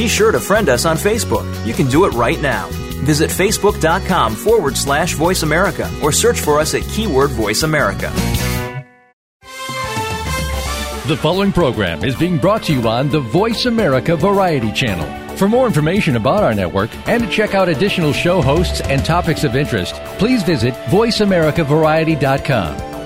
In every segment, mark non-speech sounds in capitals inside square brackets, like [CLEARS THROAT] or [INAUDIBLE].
Be sure to friend us on Facebook. You can do it right now. Visit facebook.com forward slash voice America or search for us at keyword voice America. The following program is being brought to you on the Voice America Variety Channel. For more information about our network and to check out additional show hosts and topics of interest, please visit VoiceAmericaVariety.com.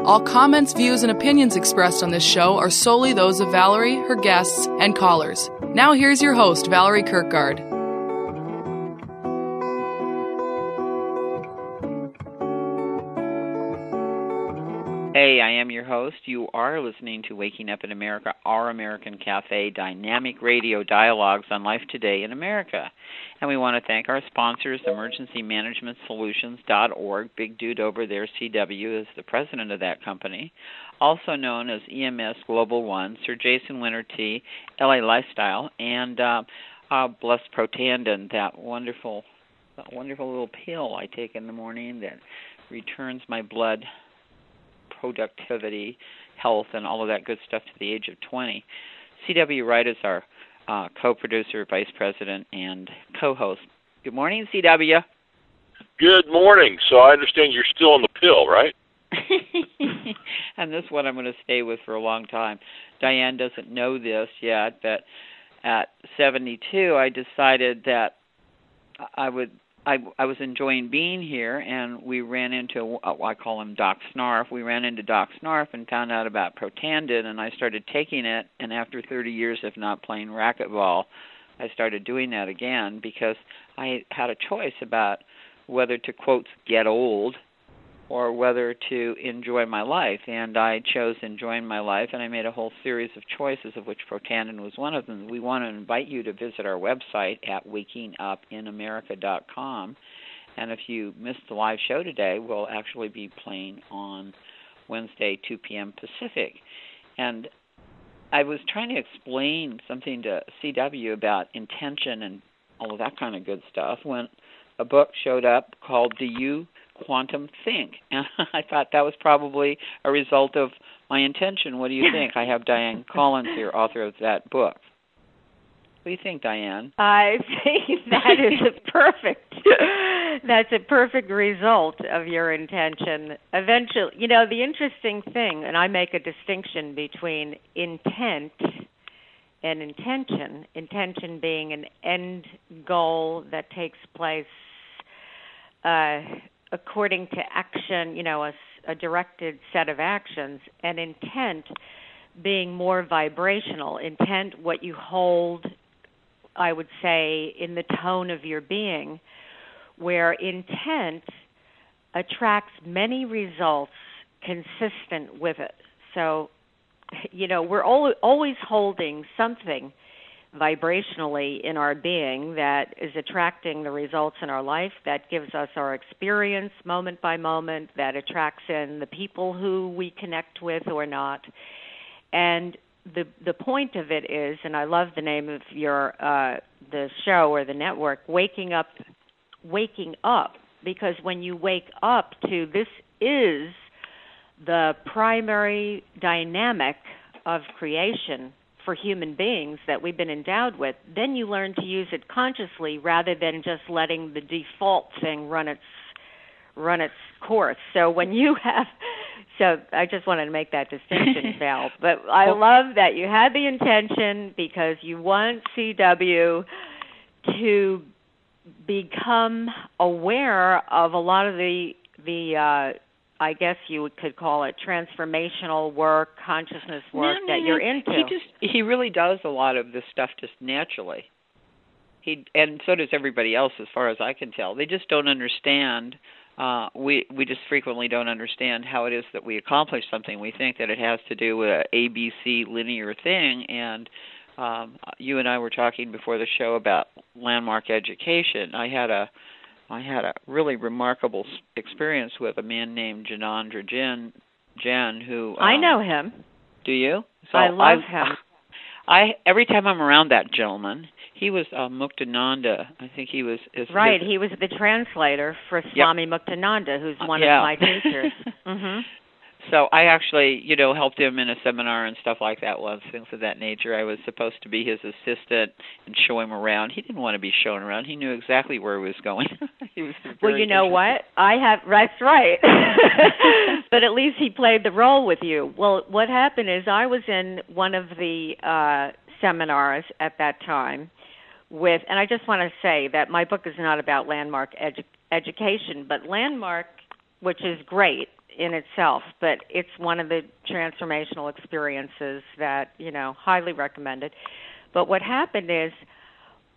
All comments, views, and opinions expressed on this show are solely those of Valerie, her guests, and callers. Now, here's your host, Valerie Kirkgaard. Hey, I am your host. You are listening to Waking Up in America, Our American Cafe Dynamic Radio Dialogues on Life Today in America. And we want to thank our sponsors, Emergency Management Solutions.org. Big dude over there, CW, is the president of that company. Also known as EMS Global One, Sir Jason Winter Tea, LA Lifestyle, and uh, uh, Blessed Protandim, that wonderful, that wonderful little pill I take in the morning that returns my blood productivity, health, and all of that good stuff to the age of 20. C.W. Wright is our uh, co-producer, vice president, and co-host. Good morning, C.W. Good morning. So I understand you're still on the pill, right? [LAUGHS] and this one I'm going to stay with for a long time. Diane doesn't know this yet, but at 72, I decided that I would I, I was enjoying being here, and we ran into uh, I call him Doc Snarf. We ran into Doc Snarf and found out about Protandim, and I started taking it. And after 30 years of not playing racquetball, I started doing that again because I had a choice about whether to quote get old or whether to enjoy my life. And I chose enjoying my life, and I made a whole series of choices, of which Protandim was one of them. We want to invite you to visit our website at wakingupinamerica.com. And if you missed the live show today, we'll actually be playing on Wednesday, 2 p.m. Pacific. And I was trying to explain something to CW about intention and all of that kind of good stuff when a book showed up called Do You quantum think. [LAUGHS] And I thought that was probably a result of my intention. What do you think? I have Diane [LAUGHS] Collins here, author of that book. What do you think, Diane? I think [LAUGHS] that is a perfect that's a perfect result of your intention. Eventually, you know, the interesting thing, and I make a distinction between intent and intention. Intention being an end goal that takes place uh, according to action, you know, a, a directed set of actions, and intent being more vibrational. Intent, what you hold, I would say, in the tone of your being, where intent attracts many results consistent with it. So, you know, we're always holding something vibrationally in our being that is attracting the results in our life that gives us our experience moment by moment that attracts in the people who we connect with or not. And the the point of it is and I love the name of your uh the show or the network waking up waking up. Because when you wake up to this is the primary dynamic of creation for human beings that we've been endowed with, then you learn to use it consciously rather than just letting the default thing run its run its course. So when you [LAUGHS] have so I just wanted to make that distinction, [LAUGHS] Val. But I love that you had the intention because you want CW to become aware of a lot of the the uh I guess you could call it transformational work, consciousness work no, no, that you're into. He just he really does a lot of this stuff just naturally. He and so does everybody else as far as I can tell. They just don't understand uh we we just frequently don't understand how it is that we accomplish something. We think that it has to do with a ABC linear thing and um, you and I were talking before the show about landmark education. I had a I had a really remarkable experience with a man named Janandra Jen, Jen who um, I know him. Do you? So I love I, him. I every time I'm around that gentleman, he was uh, Muktananda. I think he was his, right. His, he was the translator for Swami yep. Muktananda, who's Uh, one yeah. of my teachers. [LAUGHS] mhm. So I actually, you know, helped him in a seminar and stuff like that once, things of that nature. I was supposed to be his assistant and show him around. He didn't want to be shown around. He knew exactly where he was going. [LAUGHS] he was Well, you know what? I have that's right. [LAUGHS] [LAUGHS] but at least he played the role with you. Well, what happened is I was in one of the uh seminars at that time with and I just want to say that my book is not about landmark edu- education, but landmark which is great in itself, but it's one of the transformational experiences that, you know, highly recommended. But what happened is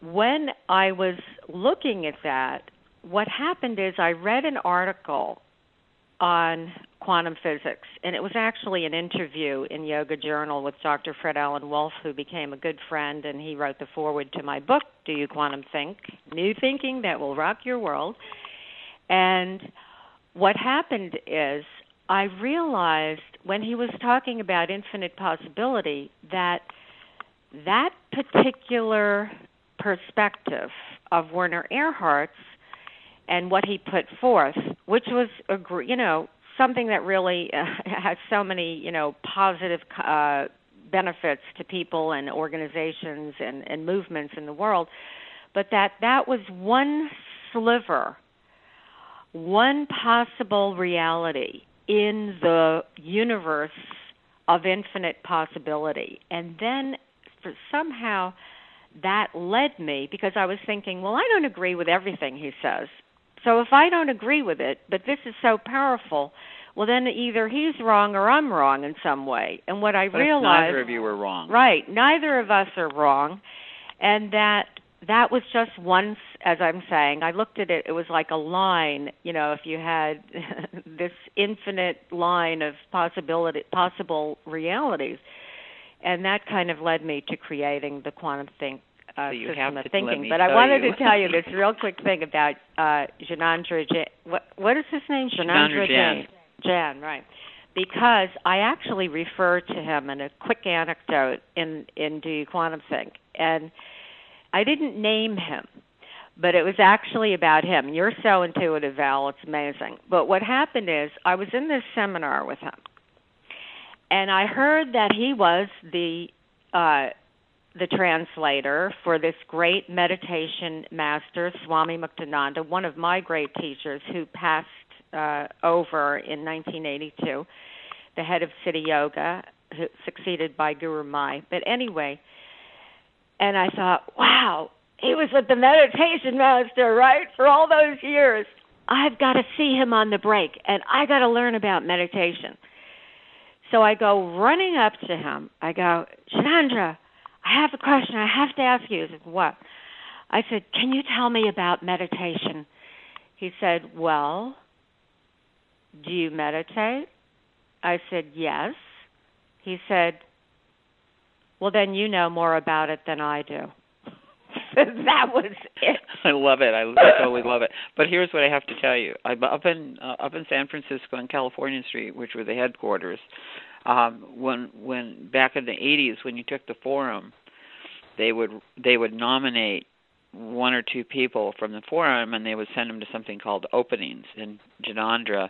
when I was looking at that, what happened is I read an article on quantum physics, and it was actually an interview in Yoga Journal with Dr. Fred Alan Wolf, who became a good friend, and he wrote the foreword to my book, Do You Quantum Think? New Thinking That Will Rock Your World. And what happened is I realized when he was talking about infinite possibility that that particular perspective of Werner Erhard's and what he put forth, which was you know something that really uh, [LAUGHS] has so many you know positive uh, benefits to people and organizations and, and movements in the world, but that that was one sliver, one possible reality in the universe of infinite possibility, and then for somehow that led me because I was thinking, well, I don't agree with everything he says. So if I don't agree with it, but this is so powerful, well then either he's wrong or I'm wrong in some way. And what I But realized neither of you were wrong. Right, neither of us are wrong. And that that was just once as I'm saying, I looked at it it was like a line, you know, if you had [LAUGHS] this infinite line of possibility possible realities. And that kind of led me to creating the quantum think uh, So you system have of to thinking. But I wanted you. to tell you this real quick thing about uh Janandra Jan. What what is his name? Janandra Jan. Jan, right. Because I actually refer to him in a quick anecdote in in Do You Quantum Think, and I didn't name him, but it was actually about him. You're so intuitive, Val. It's amazing. But what happened is I was in this seminar with him, and I heard that he was the uh, the translator for this great meditation master, Swami Muktananda, one of my great teachers who passed uh, over in 1982, the head of Siddha Yoga, who, succeeded by Gurumayi. But anyway, and I thought, wow, he was with the meditation master, right, for all those years. I've got to see him on the break, and I got to learn about meditation. So I go running up to him. I go, Chandra, I have a question I have to ask you. Said, What? I said, Can you tell me about meditation? He said, Well, do you meditate? I said, Yes. He said, Well, then you know more about it than I do. [LAUGHS] that was it. [LAUGHS] I love it. I, I totally love it. But here's what I have to tell you. I'm up in uh, up in San Francisco on California Street, which were the headquarters. Um, when when back in the 80s, when you took the forum, they would they would nominate one or two people from the forum, and they would send them to something called openings. And Janandra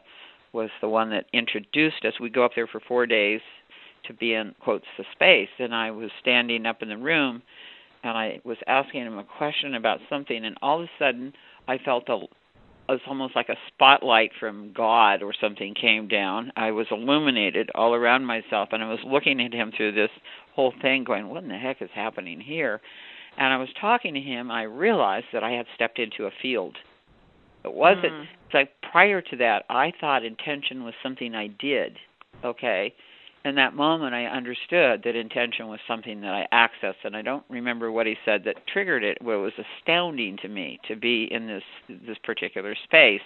was the one that introduced us. We go up there for four days to be in quotes the space, and I was standing up in the room and I was asking him a question about something, and all of a sudden I felt a it was almost like a spotlight from God or something came down. I was illuminated all around myself, and I was looking at him through this whole thing, going, "What in the heck is happening here?" And I was talking to him. I realized that I had stepped into a field. It wasn't. Mm. Like prior to that, I thought intention was something I did. Okay, in that moment I understood that intention was something that I accessed and I don't remember what he said that triggered it but it was astounding to me to be in this this particular space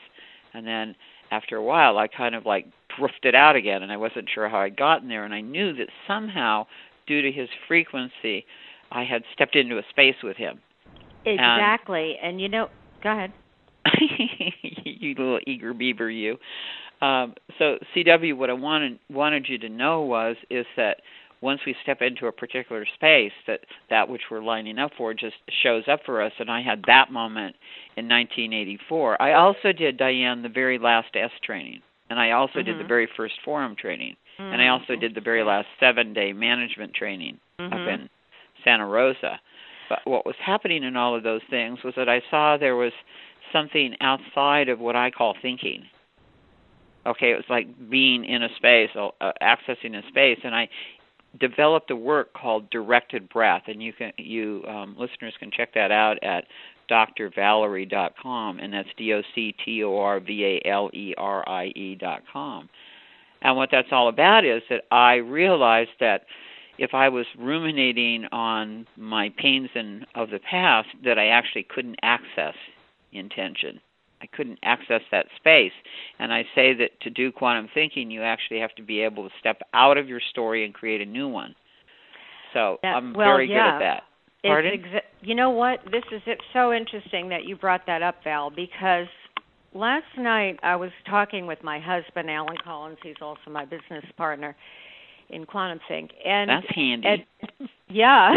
and then after a while I kind of like drifted out again and I wasn't sure how I'd gotten there and I knew that somehow due to his frequency I had stepped into a space with him. Exactly. And, and you know, go ahead. [LAUGHS] you little eager beaver, you. Um, so, CW, what I wanted wanted you to know was is that once we step into a particular space, that that which we're lining up for just shows up for us. And I had that moment in 1984. I also did Diane the very last est training, and I also mm-hmm. did the very first forum training, mm-hmm. and I also did the very last seven day management training mm-hmm. up in Santa Rosa. But what was happening in all of those things was that I saw there was something outside of what I call thinking. Okay, it was like being in a space, uh, accessing a space, and I developed a work called Directed Breath, and you can you um, listeners can check that out at drvalerie.com, and that's d o c t o r v a l e r i e dot com. And what that's all about is that I realized that if I was ruminating on my pains and of the past, that I actually couldn't access intention. I couldn't access that space. And I say that to do quantum thinking, you actually have to be able to step out of your story and create a new one. So that, I'm well, very yeah. good at that. Pardon? It's exa- you know what? This is it's so interesting that you brought that up, Val, because last night I was talking with my husband, Alan Collins. He's also my business partner in Quantum Think, and that's handy. And, yeah,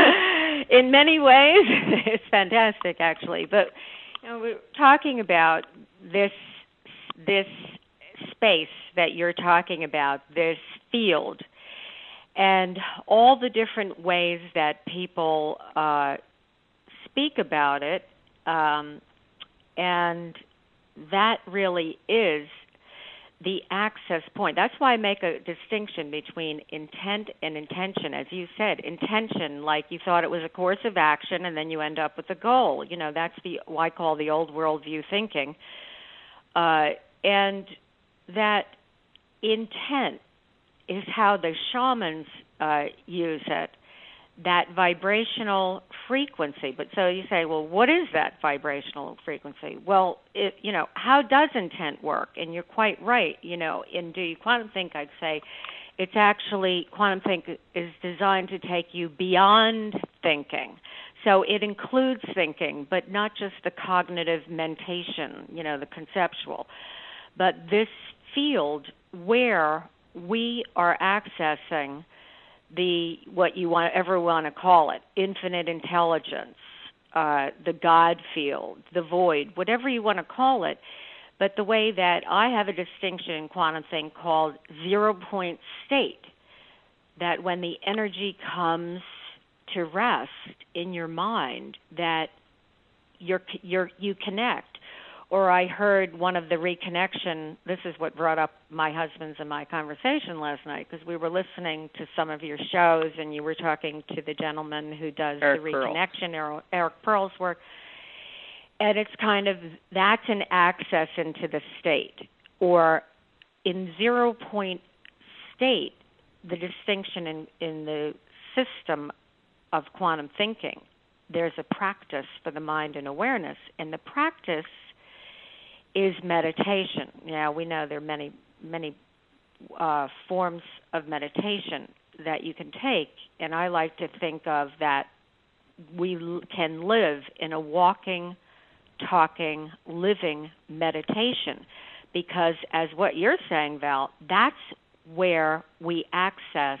[LAUGHS] in many ways, [LAUGHS] it's fantastic, actually. But know, we're talking about this this space that you're talking about, this field, and all the different ways that people uh, speak about it, um, and that really is the access point. That's why I make a distinction between intent and intention. As you said, intention, like you thought it was a course of action and then you end up with a goal. You know, that's the I call the old worldview thinking. Uh, and that intent is how the shamans uh, use it that vibrational frequency. But so you say, well, what is that vibrational frequency? Well, it, you know, how does intent work? And you're quite right. You know, in Do You Quantum Think, I'd say it's actually Quantum Think is designed to take you beyond thinking. So it includes thinking, but not just the cognitive mentation, you know, the conceptual, but this field where we are accessing the what you want ever want to call it, infinite intelligence, uh, the God field, the void, whatever you want to call it. But the way that I have a distinction in quantum think called zero point state, that when the energy comes to rest in your mind, that you're, you're you connect or I heard one of the reconnection. This is what brought up my husband's and my conversation last night because we were listening to some of your shows and you were talking to the gentleman who does Eric the reconnection, Eric, Eric Pearl's work. And it's kind of that's an access into the state, or in zero point state, the distinction in in the system of quantum thinking. There's a practice for the mind and awareness, and the practice is meditation. Now we know there are many many uh, forms of meditation that you can take, and I like to think of that we l- can live in a walking, talking, living meditation, because as what you're saying, Val, that's where we access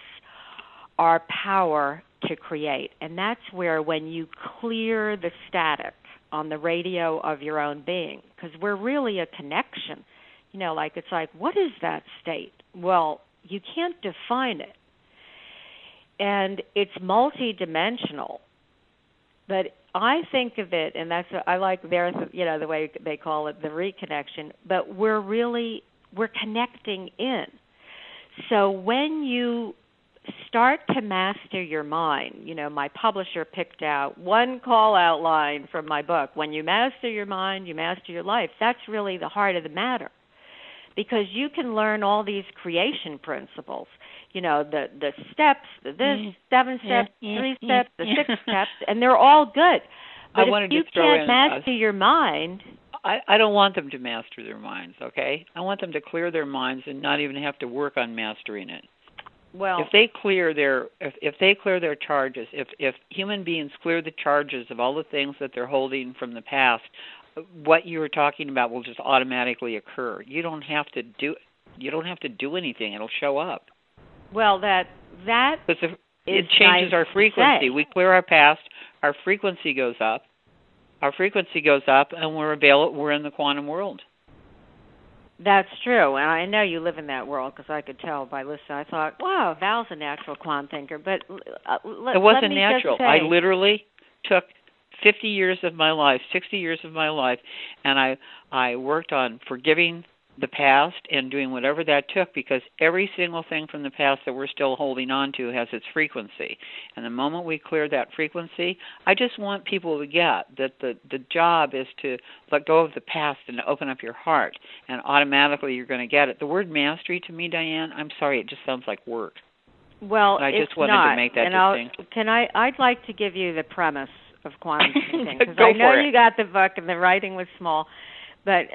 our power to create, and that's where when you clear the static on the radio of your own being because we're really a connection. You know, like it's like, what is that state? Well, you can't define it. And it's multidimensional. But I think of it, and that's I like their, you know, the way they call it the reconnection. But we're really we're connecting in. So when you start to master your mind. You know, my publisher picked out one call out line from my book. When you master your mind, you master your life. That's really the heart of the matter. Because you can learn all these creation principles. You know, the the steps, the this, Mm. seven steps, Yeah, three yeah, steps, the yeah. six steps, and they're all good. But I if you can't master your mind, I, I don't want them to master their minds, okay? I want them to clear their minds and not even have to work on mastering it. Well, if they clear their if if they clear their charges, if if human beings clear the charges of all the things that they're holding from the past, what you were talking about will just automatically occur. You don't have to do you don't have to do anything; it'll show up. Well, that that because it changes nice our frequency. We clear our past, our frequency goes up. Our frequency goes up, and we're available. We're in the quantum world. That's true, and I know you live in that world because I could tell by listening. I thought, "Wow, Val's a natural quantum thinker," but uh, let, it wasn't natural. Say, I literally took 50 years of my life, 60 years of my life, and I I worked on forgiving the past and doing whatever that took because every single thing from the past that we're still holding on to has its frequency. And the moment we clear that frequency, I just want people to get that the the job is to let go of the past and to open up your heart and automatically you're going to get it. The word mastery to me, Diane, I'm sorry, it just sounds like work. Well, I just wanted not. to make that and I'll, distinction. Can I? I'd like to give you the premise of [LAUGHS] quantum thinking because I know it. you got the book and the writing was small, but [LAUGHS]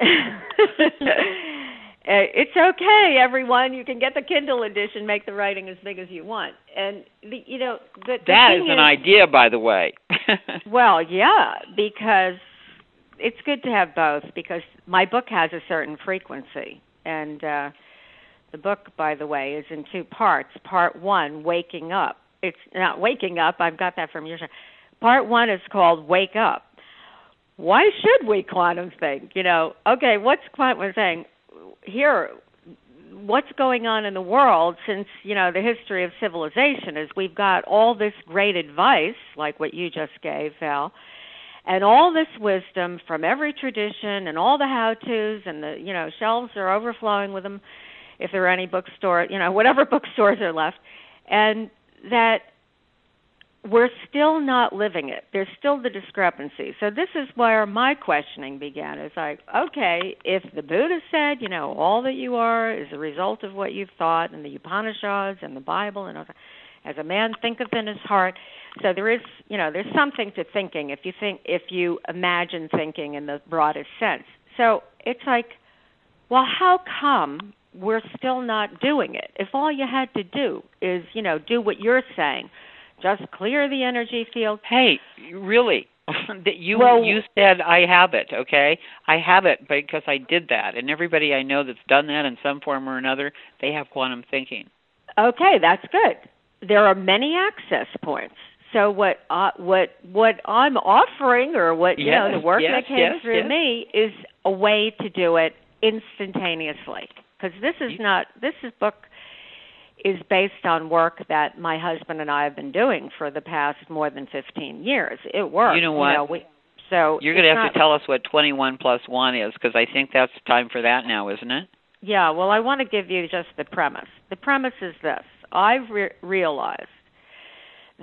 it's okay, everyone. You can get the Kindle edition, make the writing as big as you want, and the, you know the, the That thing is an idea, by the way. [LAUGHS] Well, yeah, because it's good to have both because my book has a certain frequency and uh the book by the way is in two parts. Part 1, waking up. It's not waking up. I've got that from your show. Part 1 is called wake up. Why should we quantum think? You know, okay, what's quantum saying? Here what's going on in the world since you know the history of civilization is we've got all this great advice like what you just gave val and all this wisdom from every tradition and all the how to's and the you know shelves are overflowing with them if there are any bookstore you know [LAUGHS] whatever bookstores are left and that we're still not living it. There's still the discrepancy. So this is where my questioning began. It's like, okay, if the Buddha said, you know, all that you are is a result of what you've thought, and the Upanishads and the Bible, and as a man thinketh in his heart. So there is, you know, there's something to thinking if you think, if you imagine thinking in the broadest sense. So it's like, well, how come we're still not doing it? If all you had to do is, you know, do what you're saying just clear the energy field. Hey, really? [LAUGHS] that you Well- you said I have it, okay? I have it because I did that, and everybody I know that's done that in some form or another, they have quantum thinking. Okay, that's good. There are many access points. So what uh, what what I'm offering, or what you know, the work yes, that came yes, through me is a way to do it instantaneously. Because this is not this is book is based on work that my husband and I have been doing for the past more than 15 years. It works. You know what? we, so You're going to have not- to tell us what 21 plus 1 is because I think that's time for that now, isn't it? Yeah, well, I want to give you just the premise. The premise is this I've re- realized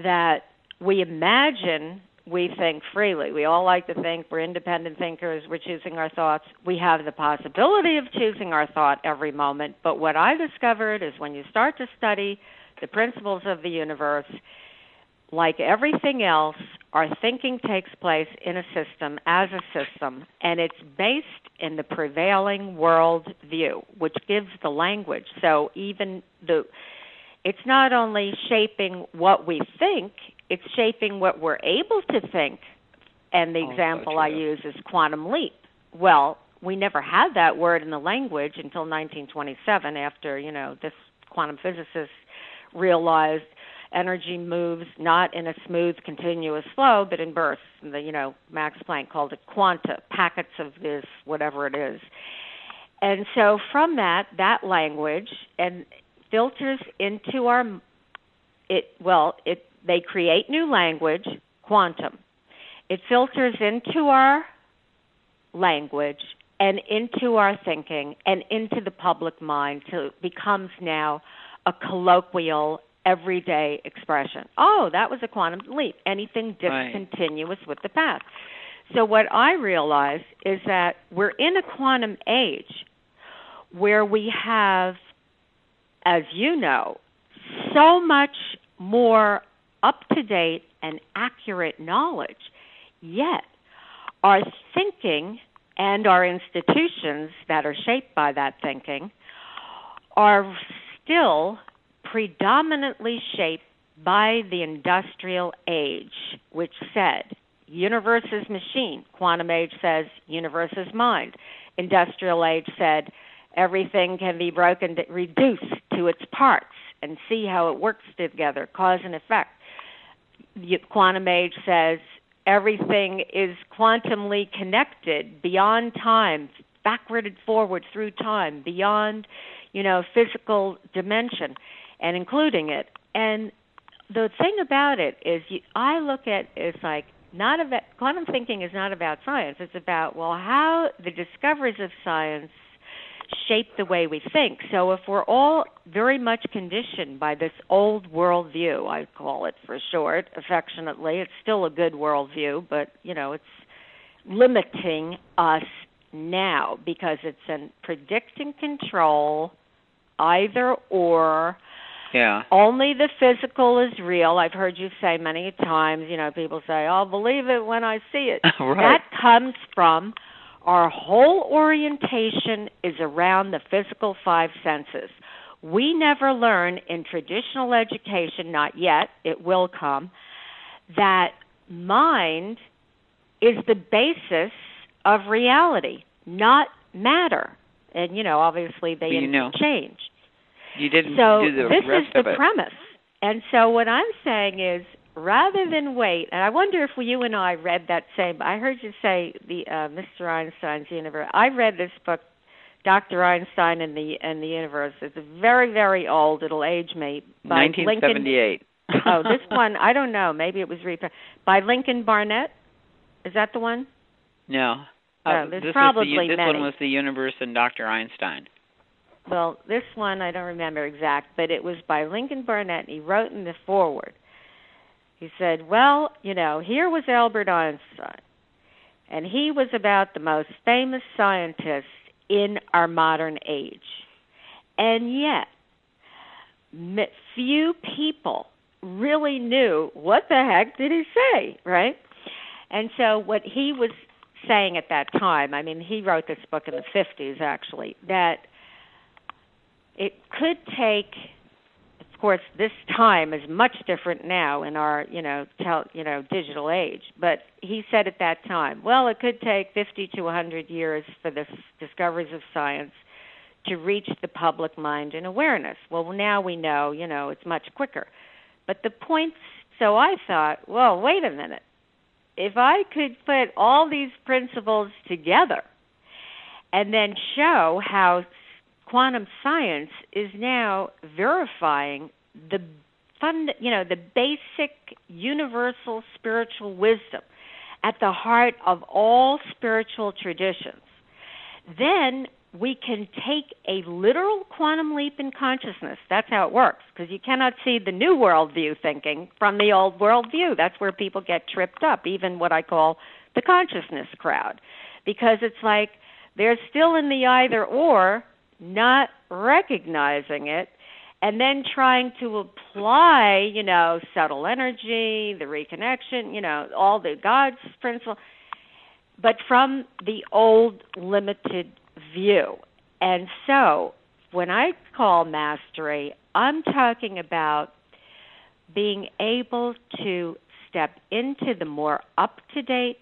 that we imagine we think freely. We all like to think we're independent thinkers, we're choosing our thoughts. We have the possibility of choosing our thought every moment, but what I discovered is when you start to study the principles of the universe, like everything else, our thinking takes place in a system as a system, and it's based in the prevailing world view, which gives the language. So even the it's not only shaping what we think, it's shaping what we're able to think. And the Also example I true. use is quantum leap. Well, we never had that word in the language until 1927 after, you know, this quantum physicist realized energy moves not in a smooth continuous flow but in bursts and the you know max planck called it quanta packets of this whatever it is and so from that that language and filters into our it well it they create new language quantum. It filters into our language and into our thinking and into the public mind so it becomes now a colloquial everyday expression. Oh that was a quantum leap. Anything Right. discontinuous with the past. So what i realize is that we're in a quantum age where we have as you know so much more up to date and accurate knowledge yet our thinking and our institutions that are shaped by that thinking are still predominantly shaped by the industrial age, which said universe is machine. Quantum age says universe is mind. Industrial age said everything can be broken, reduced to its parts, and see how it works together, cause and effect. Quantum age says everything is quantumly connected beyond time, backward and forward through time, beyond, you know, physical dimension, and including it. And the thing about it is, you, I look at it's like not about quantum thinking is not about science. It's about well, how the discoveries of science shape the way we think. So if we're all very much conditioned by this old worldview, I call it for short, affectionately, it's still a good worldview, but you know, it's limiting us now because it's in predict and control either or yeah. Only the physical is real. I've heard you say many times, you know, people say, I'll believe it when I see it. [LAUGHS] right. That comes from our whole orientation is around the physical five senses. We never learn in traditional education, not yet, it will come, that mind is the basis of reality, not matter. And you know, obviously they you. Know you didn't so do the this rest is the of it. premise. And so what I'm saying is rather than wait, and I wonder if you and I read that same. I heard you say the uh, Mr. Einstein's universe. I read this book, Dr. Einstein and the and the universe. It's very very old. It'll age me. By 1978. Lincoln, oh, this one I don't know. Maybe it was reprinted by Lincoln Barnett. Is that the one? No. Oh, uh, there's this probably the, this many. one was the universe and Dr. Einstein. Well, this one I don't remember exact, but it was by Lincoln Barnett. And he wrote in the foreword. He said, "Well, you know, here was Albert Einstein, and he was about the most famous scientist in our modern age, and yet, few people really knew what the heck did he say, right? And so, what he was saying at that time, I mean, he wrote this book in the 50s, actually, that." it could take course this time is much different now in our you know tel, you know digital age but he said at that time well it could take 50 to 100 years for the discoveries of science to reach the public mind and awareness. Well now we know you know it's much quicker. But the point, so i thought well wait a minute. If i could put all these principles together and then show how quantum science is now verifying the fund, you know, the basic universal spiritual wisdom at the heart of all spiritual traditions. Then we can take a literal quantum leap in consciousness. That's how it works, because you cannot see the new worldview thinking from the old worldview. That's where people get tripped up, even what I call the consciousness crowd, because it's like they're still in the either or not recognizing it and then trying to apply, you know, subtle energy, the reconnection, you know, all the God's principle, but from the old limited view. And so, when I call mastery, I'm talking about being able to step into the more up to date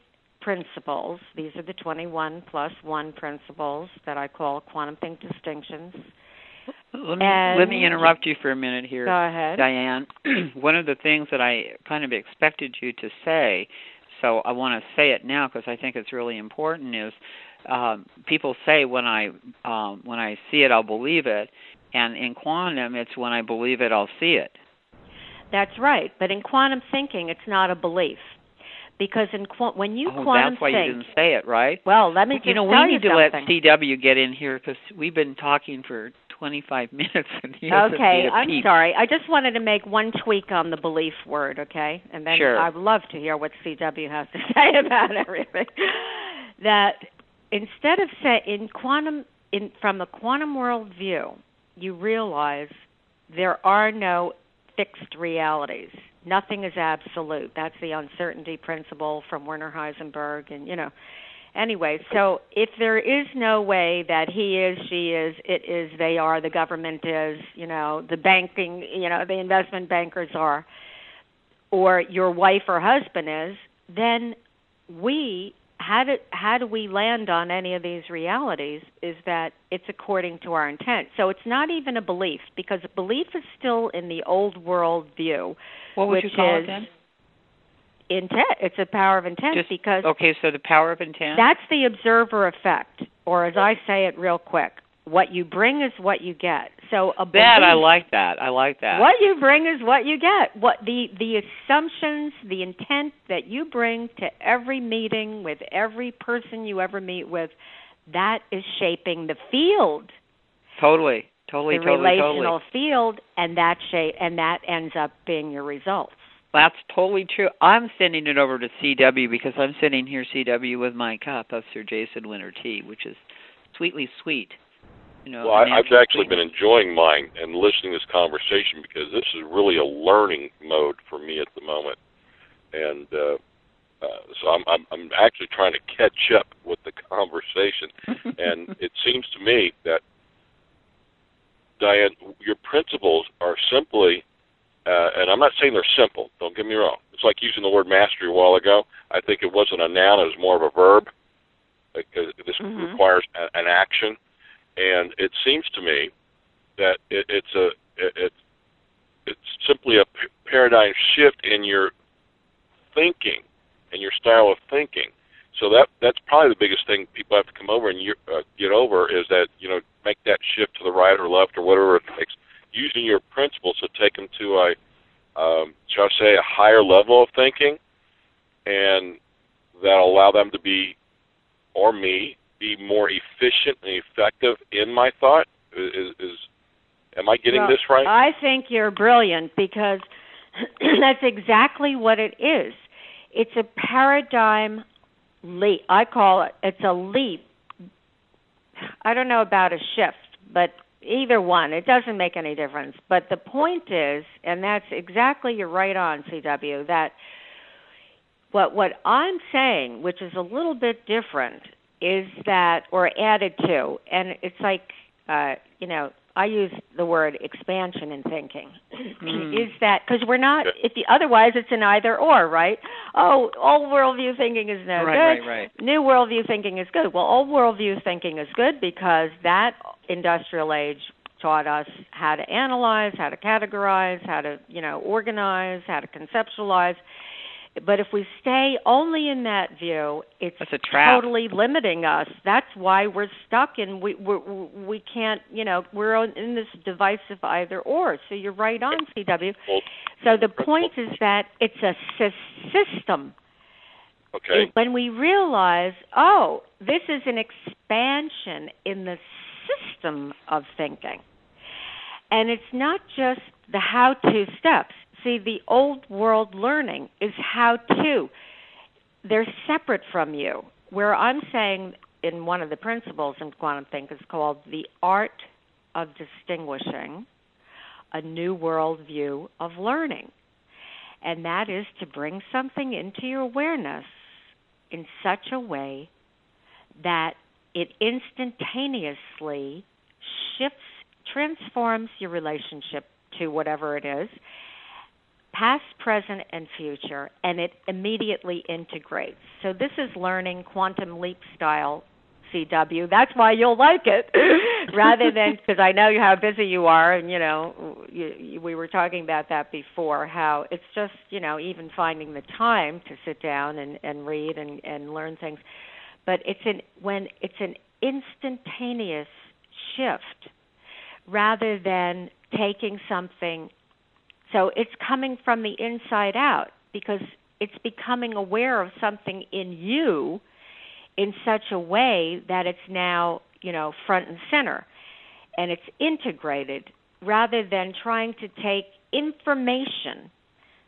principles. These are the 21 plus 1 principles that I call quantum think distinctions. Let me and, let me interrupt you for a minute here. Go ahead. Diane. [CLEARS THROAT] One of the things that I kind of expected you to say, so I want to say it now because I think it's really important is um, people say when I um, when I see it I'll believe it and in quantum it's when I believe it I'll see it. That's right, but in quantum thinking it's not a belief because in when you oh, quantum that's why think, you didn't say it, right? Well, let me you know we need to let. CW get in here because we've been talking for 25 [LAUGHS] minutes and he Okay, I'm peep. sorry. I just wanted to make one tweak on the belief word, okay? And then sure. I'd love to hear what CW has to [LAUGHS] say about everything. that instead of say in quantum in from the quantum world view, you realize there are no fixed realities nothing is absolute. That's the uncertainty principle from Werner Heisenberg, and you know, anyway, so if there is no way that he is, she is, it is, they are, the government is, you know, the banking, you know, the investment bankers are, or your wife or husband is, then we how do how do we land on any of these realities is that it's according to our intent. So it's not even a belief because belief is still in the old world view. What would which you call is it then? Intent. It's a power of intent Just- because Okay, so the power of intent. that's the observer effect, or as I say it real quick, what you bring is what you get. So a that I like that. I like that. What you bring is what you get. What the the assumptions, the intent that you bring to every meeting with every person you ever meet with, that is shaping the field, Totally. Totally, the totally, relational totally. field, and that shape and that ends up being your results. That's totally true. I'm sending it over to CW because I'm sitting here CW with my cup of Sir Jason Winter tea, which is sweetly sweet. You know, Well, I, I've actually been enjoying mine and listening to this conversation because this is really a learning mode for me at the moment, and uh, uh, so I'm, I'm I'm actually trying to catch up with the conversation. [LAUGHS] and it seems to me that Diane, your principles are simply, uh, and I'm not saying they're simple. Don't get me wrong. It's like using the word mastery a while ago. I think it wasn't a noun; it was more of a verb. Because this Mhm. requires a, an action, and it seems to me that it, it's a it, it's simply a p- paradigm shift in your thinking and your style of thinking. So that that's probably the biggest thing people have to come over and you, uh, get over is that you know make that shift to the right or left or whatever it takes, using your principles to take them to a um, shall I say a higher level of thinking, and that'll allow them to be or me be more efficient and effective in my thought. Is, is am I getting Well, this right? I think you're brilliant because [CLEARS THROAT] that's exactly what it is. It's a paradigm leap. I call it it's a leap. I don't know about a shift, but either one, it doesn't make any difference. But the point is, and that's exactly you're right on CW that what what I'm saying, which is a little bit different, is that or added to, and it's like uh, you know I use the word expansion in thinking. [CLEARS THROAT] Mm. is that because we're not? If you, otherwise, it's an either or, right? Oh, old worldview thinking is no right, good. right, right. New worldview thinking is good. Well, old worldview thinking is good because that industrial age taught us how to analyze, how to categorize, how to you know organize, how to conceptualize. But if we stay only in that view, it's a trap. totally limiting us. That's why we're stuck and we we we can't, you know, we're on- in this divisive either or. So you're right on CW. So the point is that it's a system. okay. When we realize, oh, this is an expansion in the system of thinking. And it's not just the how to steps. See, the old world learning is how to. They're separate from you. Where I'm saying in one of the principles in quantum think is called the art of distinguishing a new world view of learning. And that is to bring something into your awareness in such a way that it instantaneously shifts, transforms your relationship to whatever it is, past, present, and future, and it immediately integrates. So this is learning quantum leap style CW. That's why you'll like it, [LAUGHS] rather than [LAUGHS] because I know how busy you are, and you know you, you, we were talking about that before. How it's just you know even finding the time to sit down and and read and and learn things, but it's an when it's an instantaneous shift rather than taking something so it's coming from the inside out because it's becoming aware of something in you in such a way that it's now, you know, front and center and it's integrated rather than trying to take information,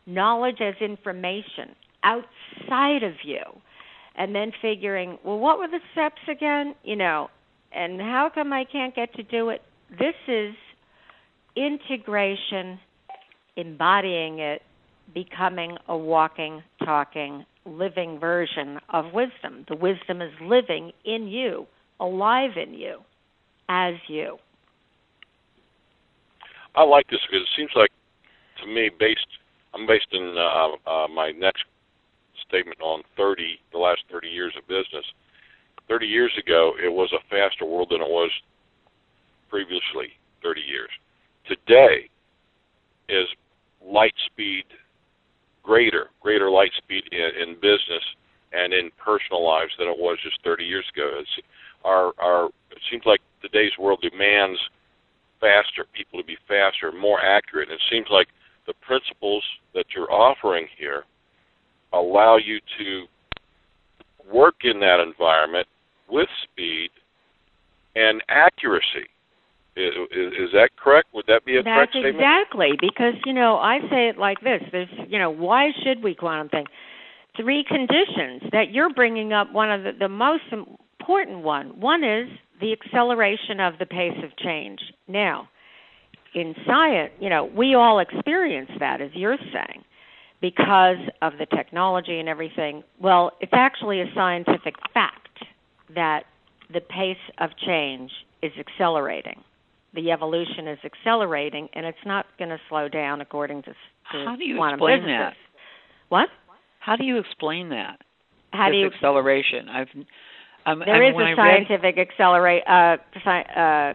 knowledge as information outside of you and then figuring, well, what were the steps again? You know, and how come I can't get to do it? This is integration, embodying it, becoming a walking, talking living version of wisdom. The wisdom is living in you, alive in you, as you. I like this because it seems like, to me, based I'm based in uh, uh, my next statement on 30, the last 30 years of business. 30 years ago, it was a faster world than it was previously 30 years. Today is light speed greater, greater light speed in, in business and in personal lives than it was just 30 years ago. It's, our, our, it seems like today's world demands faster, people to be faster, more accurate. And it seems like the principles that you're offering here allow you to work in that environment with speed and accuracy. Is, is, that correct? Would that be a That's correct statement? exactly because you know I say it like this. There's you know why should we quantum think? Three conditions that you're bringing up. One of the, the most important one. One is the acceleration of the pace of change. Now, in science, you know, we all experience that, as you're saying, because of the technology and everything. Well, it's actually a scientific fact that the pace of change is accelerating. The evolution is accelerating, and it's not going to slow down according to, to How do you quantum explain physicists. that? What? How do you explain that? How this do you? acceleration? I've um, There I, is a I read, scientific accelerate uh, sci- uh,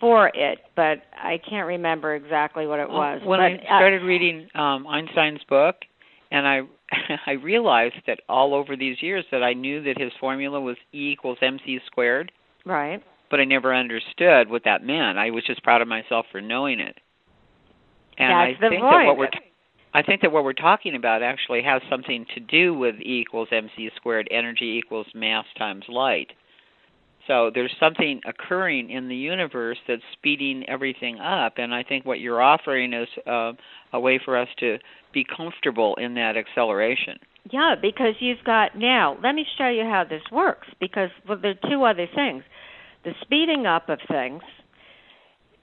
for it, but I can't remember exactly what it was. when but, I uh, started reading um, Einstein's book, and I [LAUGHS] I realized that all over these years that I knew that his formula was E equals mc squared, right. But I never understood what that meant. I was just proud of myself for knowing it. And That's I the think that what we're I think that what we're talking about actually has something to do with E equals mc squared. Energy equals mass times light. So there's something occurring in the universe that's speeding everything up, and I think what you're offering is uh, a way for us to be comfortable in that acceleration. Yeah, because you've got now. Let me show you how this works. Because well, there are two other things: the speeding up of things,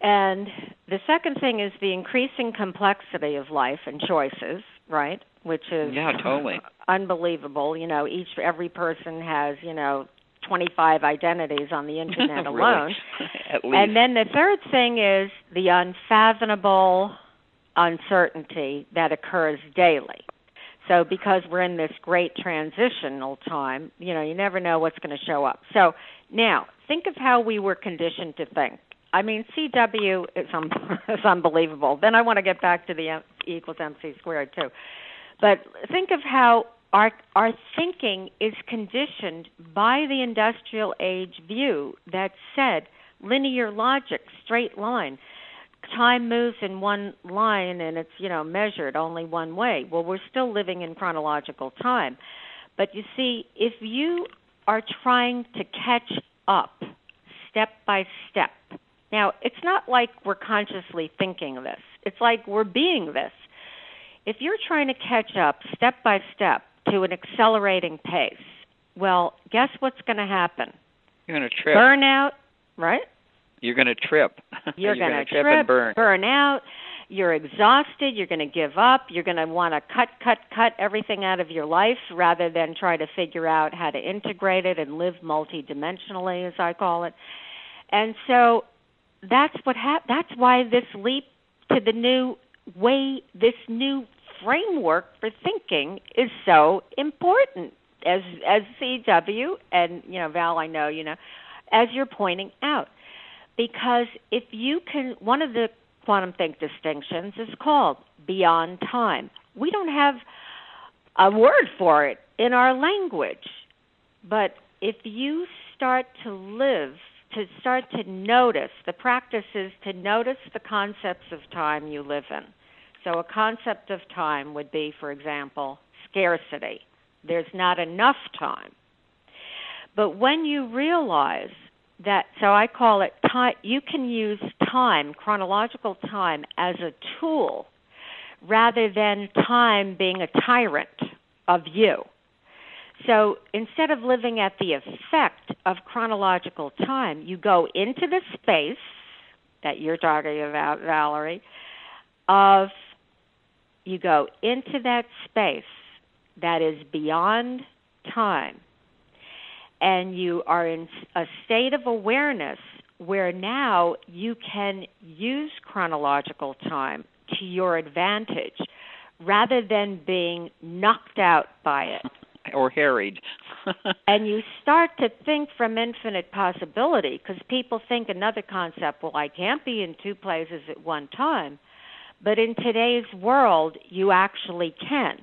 and the second thing is the increasing complexity of life and choices. Right, which is Yeah, totally. unbelievable. You know, each every person has you know 25 identities on the [LAUGHS] internet alone. [LAUGHS] At least. And then the third thing is the unfathomable uncertainty that occurs daily. So because we're in this great transitional time, you know, you never know what's going to show up. So now, think of how we were conditioned to think. I mean, CW is, un- [LAUGHS] is unbelievable. Then I want to get back to the M- E equals MC squared too. But think of how our our thinking is conditioned by the industrial age view that said linear logic, straight line. Time moves in one line and it's, you know, measured only one way. Well, we're still living in chronological time. But you see, if you are trying to catch up step by step. Now, it's not like we're consciously thinking this. It's like we're being this. If you're trying to catch up step by step to an accelerating pace, well, guess what's going to happen? You're going to trip. Burnout, right? You're going to trip. You're, going to to trip, trip, and burn. burn out. You're exhausted. You're going to give up. You're going to want to cut, cut, cut everything out of your life rather than try to figure out how to integrate it and live multidimensionally, as I call it. And so that's what hap- That's why this leap to the new way, this new framework for thinking is so important. As as CW and you know Val, I know you know, as you're pointing out, because if you can, one of the quantum think distinctions is called beyond time. We don't have a word for it in our language, but if you start to live to start to notice the practice is to notice the concepts of time you live in. So a concept of time would be, for example, scarcity. There's not enough time. But when you realize that, so I call it time, you can use time, chronological time, as a tool rather than time being a tyrant of you. So instead of living at the effect of chronological time, you go into the space that you're talking about, Valerie, of you go into that space that is beyond time and you are in a state of awareness where now you can use chronological time to your advantage rather than being knocked out by it [LAUGHS] or harried. [LAUGHS] and you start to think from infinite possibility because people think another concept, well, I can't be in two places at one time. But in today's world, you actually can.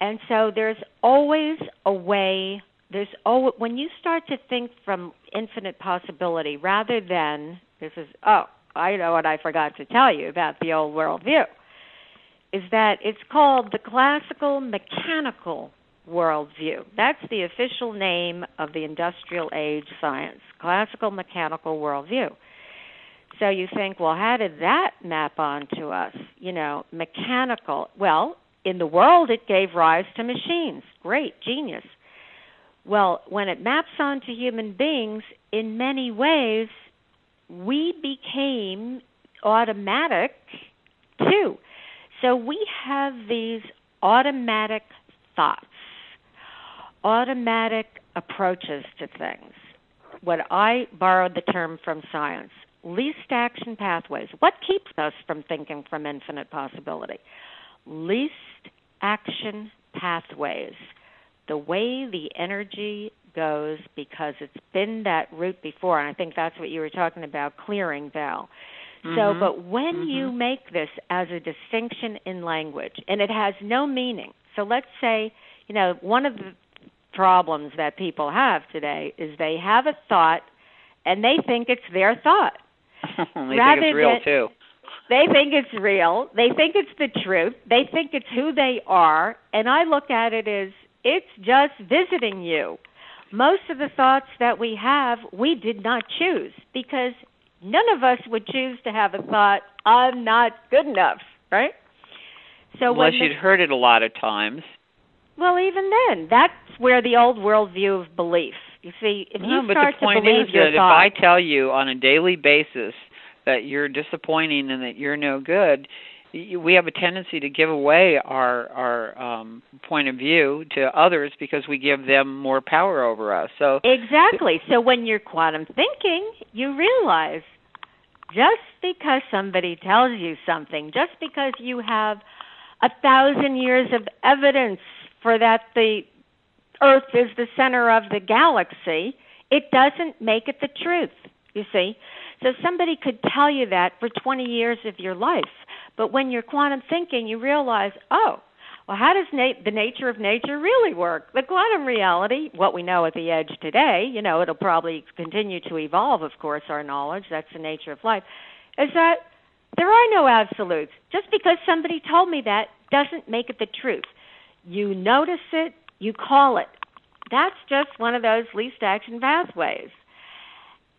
And so there's always a way there's oh when you start to think from infinite possibility rather than this is oh I know what I forgot to tell you about the old worldview is that it's called the classical mechanical worldview. That's the official name of the industrial age science, classical mechanical worldview. So you think, well, how did that map onto us? You know, mechanical. Well, in the world, it gave rise to machines. Great, genius. Well, when it maps onto human beings, in many ways, we became automatic too. So we have these automatic thoughts, automatic approaches to things. What I borrowed the term from science least action pathways. What keeps us from thinking from infinite possibility? Least action pathways the way the energy goes because it's been that route before and I think that's what you were talking about clearing Val. Mm-hmm. So but when mm-hmm. you make this as a distinction in language and it has no meaning. So let's say, you know, one of the problems that people have today is they have a thought and they think it's their thought. [LAUGHS] they Rather think it's real than, too. They think it's real. They think it's the truth. They think it's who they are. And I look at it as it's just visiting you. Most of the thoughts that we have, we did not choose because none of us would choose to have a thought, I'm not good enough, right? So Unless you'd heard it a lot of times. Well, even then, that's where the old worldview of belief. You see, if no, you but start the point to believe is your that thought, if I tell you on a daily basis that you're disappointing and that you're no good, we have a tendency to give away our our um, point of view to others because we give them more power over us. So exactly. So when you're quantum thinking, you realize just because somebody tells you something, just because you have a thousand years of evidence for that the Earth is the center of the galaxy, it doesn't make it the truth. You see. So somebody could tell you that for 20 years of your life but when you're quantum thinking, you realize, oh, well, how does the nature of nature really work? The quantum reality, what we know at the edge today, you know, it'll probably continue to evolve, of course, our knowledge, that's the nature of life, is that there are no absolutes. Just because somebody told me that doesn't make it the truth. You notice it, you call it. That's just one of those least action pathways.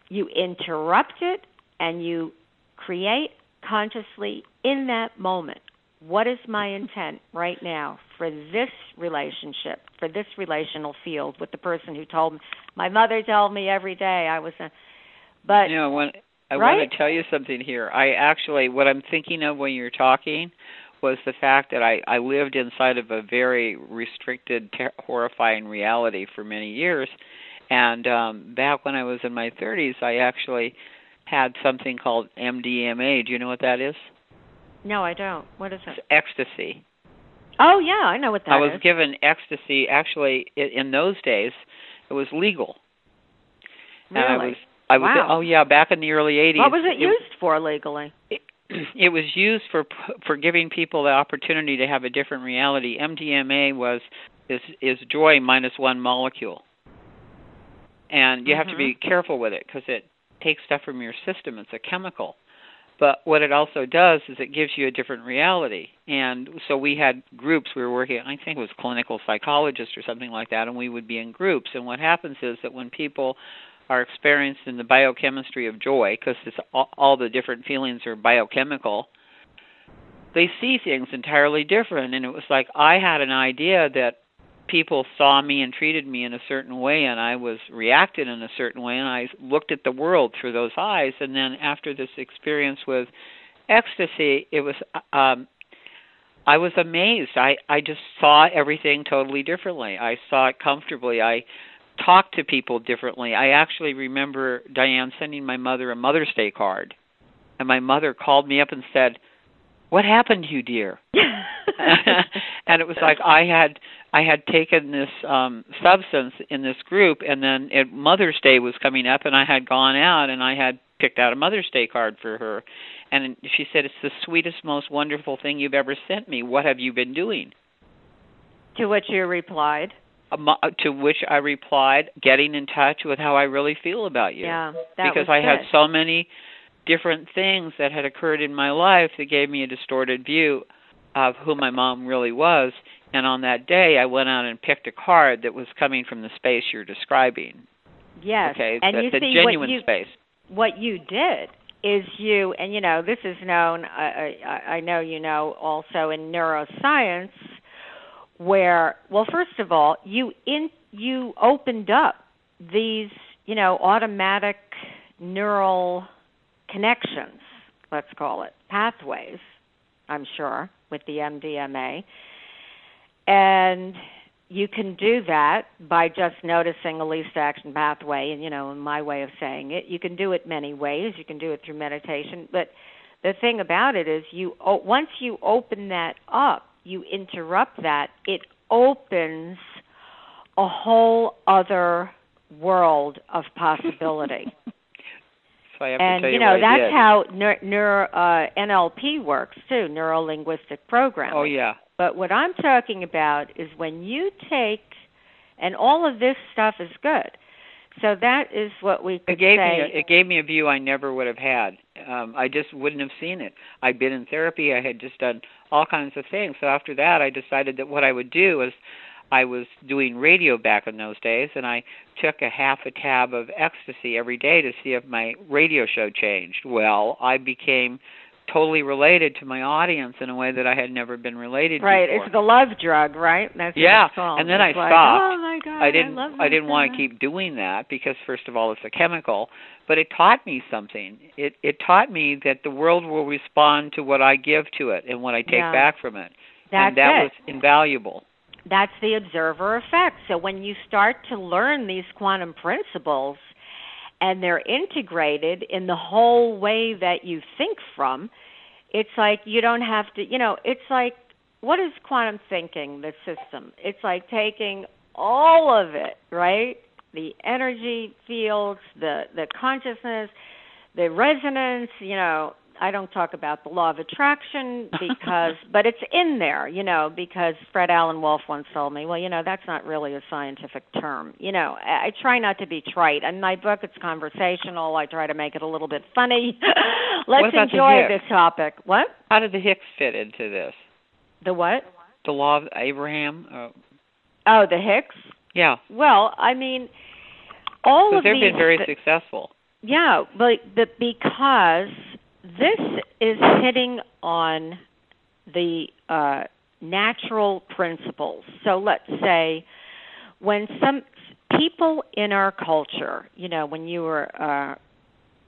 You interrupt it and you create consciously in that moment what is my intent right now for this relationship, for this relational field with the person who told me my mother told me every day I was a but you know when I right? want to tell you something here. I actually what I'm thinking of when you're talking was the fact that I I lived inside of a very restricted ter- horrifying reality for many years and um back when I was in my 30s I actually had something called MDMA. Do you know what that is? No, I don't. What is it? It's ecstasy. Oh yeah, I know what that is. I was is. given ecstasy. Actually, in those days, it was legal. Really? And I was. I was. Wow. Oh yeah, back in the early '80s. What was it, it used for legally? It, [CLEARS THROAT] it was used for for giving people the opportunity to have a different reality. MDMA was is is joy minus one molecule, and you mm-hmm. have to be careful with it because it takes stuff from your system. It's a chemical. But what it also does is it gives you a different reality. And so we had groups, we were working, I think it was clinical psychologists or something like that, and we would be in groups. And what happens is that when people are experienced in the biochemistry of joy, because all, all the different feelings are biochemical, they see things entirely different. And it was like I had an idea that people saw me and treated me in a certain way and I was reacted in a certain way and I looked at the world through those eyes and then after this experience with ecstasy it was um I was amazed. I I just saw everything totally differently. I saw it comfortably. I talked to people differently. I actually remember Dianne sending my mother a Mother's Day card, and my mother called me up and said, "What happened to you, dear?" [LAUGHS] and it was like I had I had taken this um substance in this group, and then it, Mother's Day was coming up, and I had gone out and I had picked out a Mother's Day card for her, and she said, "It's the sweetest, most wonderful thing you've ever sent me. What have you been doing?" To which you replied. to which I replied, getting in touch with how I really feel about you. Yeah, because I had so many different things that had occurred in my life that gave me a distorted view of who my mom really was. And on that day, I went out and picked a card that was coming from the space you're describing. Yes, okay, and the, you see genuine what you, space. What you did is you, and you know, this is known. I, I, I know you know also in neuroscience, where well, first of all, you in you opened up these, you know, automatic neural connections. Let's call it pathways. I'm sure with the MDMA. And you can do that by just noticing a least action pathway and you know in my way of saying it you can do it many ways you can do it through meditation but the thing about it is you once you open that up you interrupt that it opens a whole other world of possibility [LAUGHS] and you, you know that's did. how neuro, uh, NLP works too, neuro linguistic programming. Oh yeah. But what I'm talking about is when you take, and all of this stuff is good. So that is what we could it gave say. Me a, it gave me a view I never would have had. Um, I just wouldn't have seen it. I'd been in therapy. I had just done all kinds of things. So after that, I decided that what I would do was I was doing radio back in those days, and I took a half a tab of ecstasy every day to see if my radio show changed. Well, I became totally related to my audience in a way that I had never been related to. right. before. it's the love drug, right? That's yeah, and then I like, stopped. Oh my God, I didn't. I, love I didn't want to keep doing that because first of all, it's a chemical, but it taught me something. It it taught me that the world will respond to what I give to it and what I take Yeah. back from it, That's and that it. was invaluable. That's the observer effect. So when you start to learn these quantum principles and they're integrated in the whole way that you think from, it's like you don't have to, you know, it's like what is quantum thinking, the system? It's like taking all of it, right? The energy fields, the the consciousness, the resonance, you know, I don't talk about the law of attraction [LAUGHS] because, but it's in there, you know, because Fred Alan Wolf once told me, well, you know, that's not really a scientific term. You know, I, I try not to be trite. In my book, it's conversational. I try to make it a little bit funny. [LAUGHS] Let's What about the enjoy this topic. What? How did the Hicks fit into this? The what? The law of Abraham. Uh, Oh, the Hicks. yeah, Well, I mean, all of they've these. been very successful. Yeah, but but because this is hitting on the uh, natural principles. So let's say when some people in our culture, you know, when you were, uh,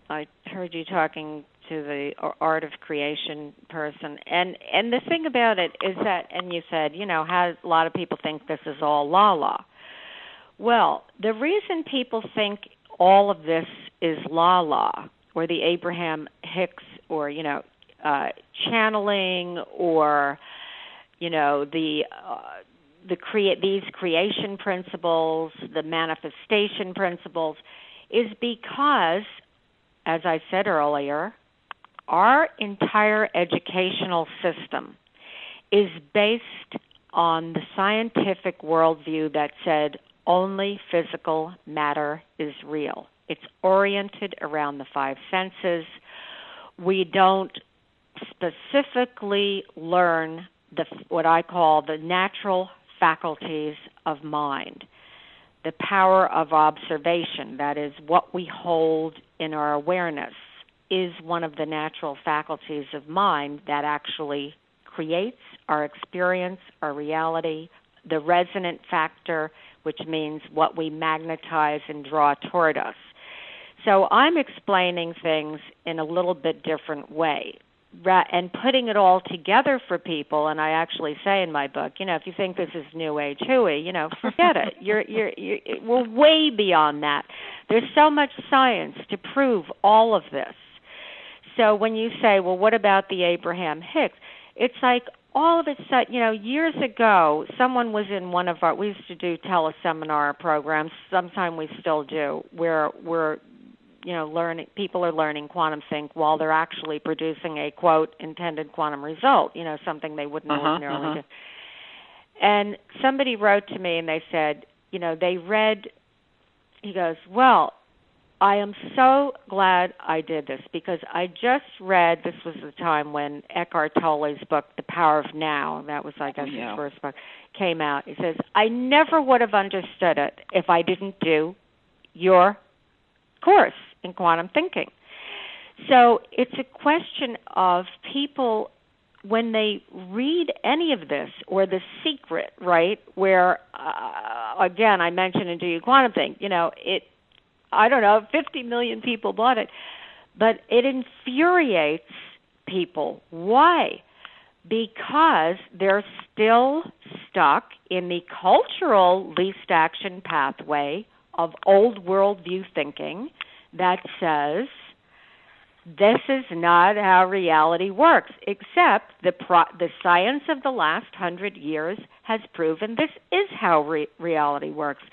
I heard you talking to the art of creation person, and and the thing about it is that, and you said, you know, how a lot of people think this is all la la. Well, the reason people think all of this is la la, or the Abraham Hicks, or you know, uh, channeling, or you know the uh, the create these creation principles, the manifestation principles, is because, as I said earlier, our entire educational system is based on the scientific worldview that said only physical matter is real. It's oriented around the five senses. We don't specifically learn the what I call the natural faculties of mind. The power of observation, that is what we hold in our awareness, is one of the natural faculties of mind that actually creates our experience, our reality, the resonant factor, which means what we magnetize and draw toward us. So I'm explaining things in a little bit different way. and putting it all together for people and I actually say in my book, you know, if you think this is new age hooey, you know, forget it. [LAUGHS] You're you're, you're we're way beyond that. There's so much science to prove all of this. So when you say, well, what about the Abraham Hicks? It's like all of it said, you know, years ago, someone was in one of our, we used to do teleseminar programs, sometime we still do, where we're, you know, learning, people are learning quantum think while they're actually producing a quote intended quantum result, you know, something they wouldn't uh-huh, ordinarily uh-huh. do. And somebody wrote to me and they said, you know, they read, he goes, well, I am so glad I did this because I just read this was the time when Eckhart Tolle's book The Power of Now, that was I guess Yeah. his first book, came out. He says, I never would have understood it if I didn't do your course in quantum thinking. So it's a question of people when they read any of this or the secret, right? Where uh, again, I mentioned in Do You Quantum Think, you know, it I don't know, 50 million people bought it. But it infuriates people. Why? Because they're still stuck in the cultural least action pathway of old worldview thinking that says this is not how reality works except the pro- the science of the last 100 years has proven this is how re- reality works.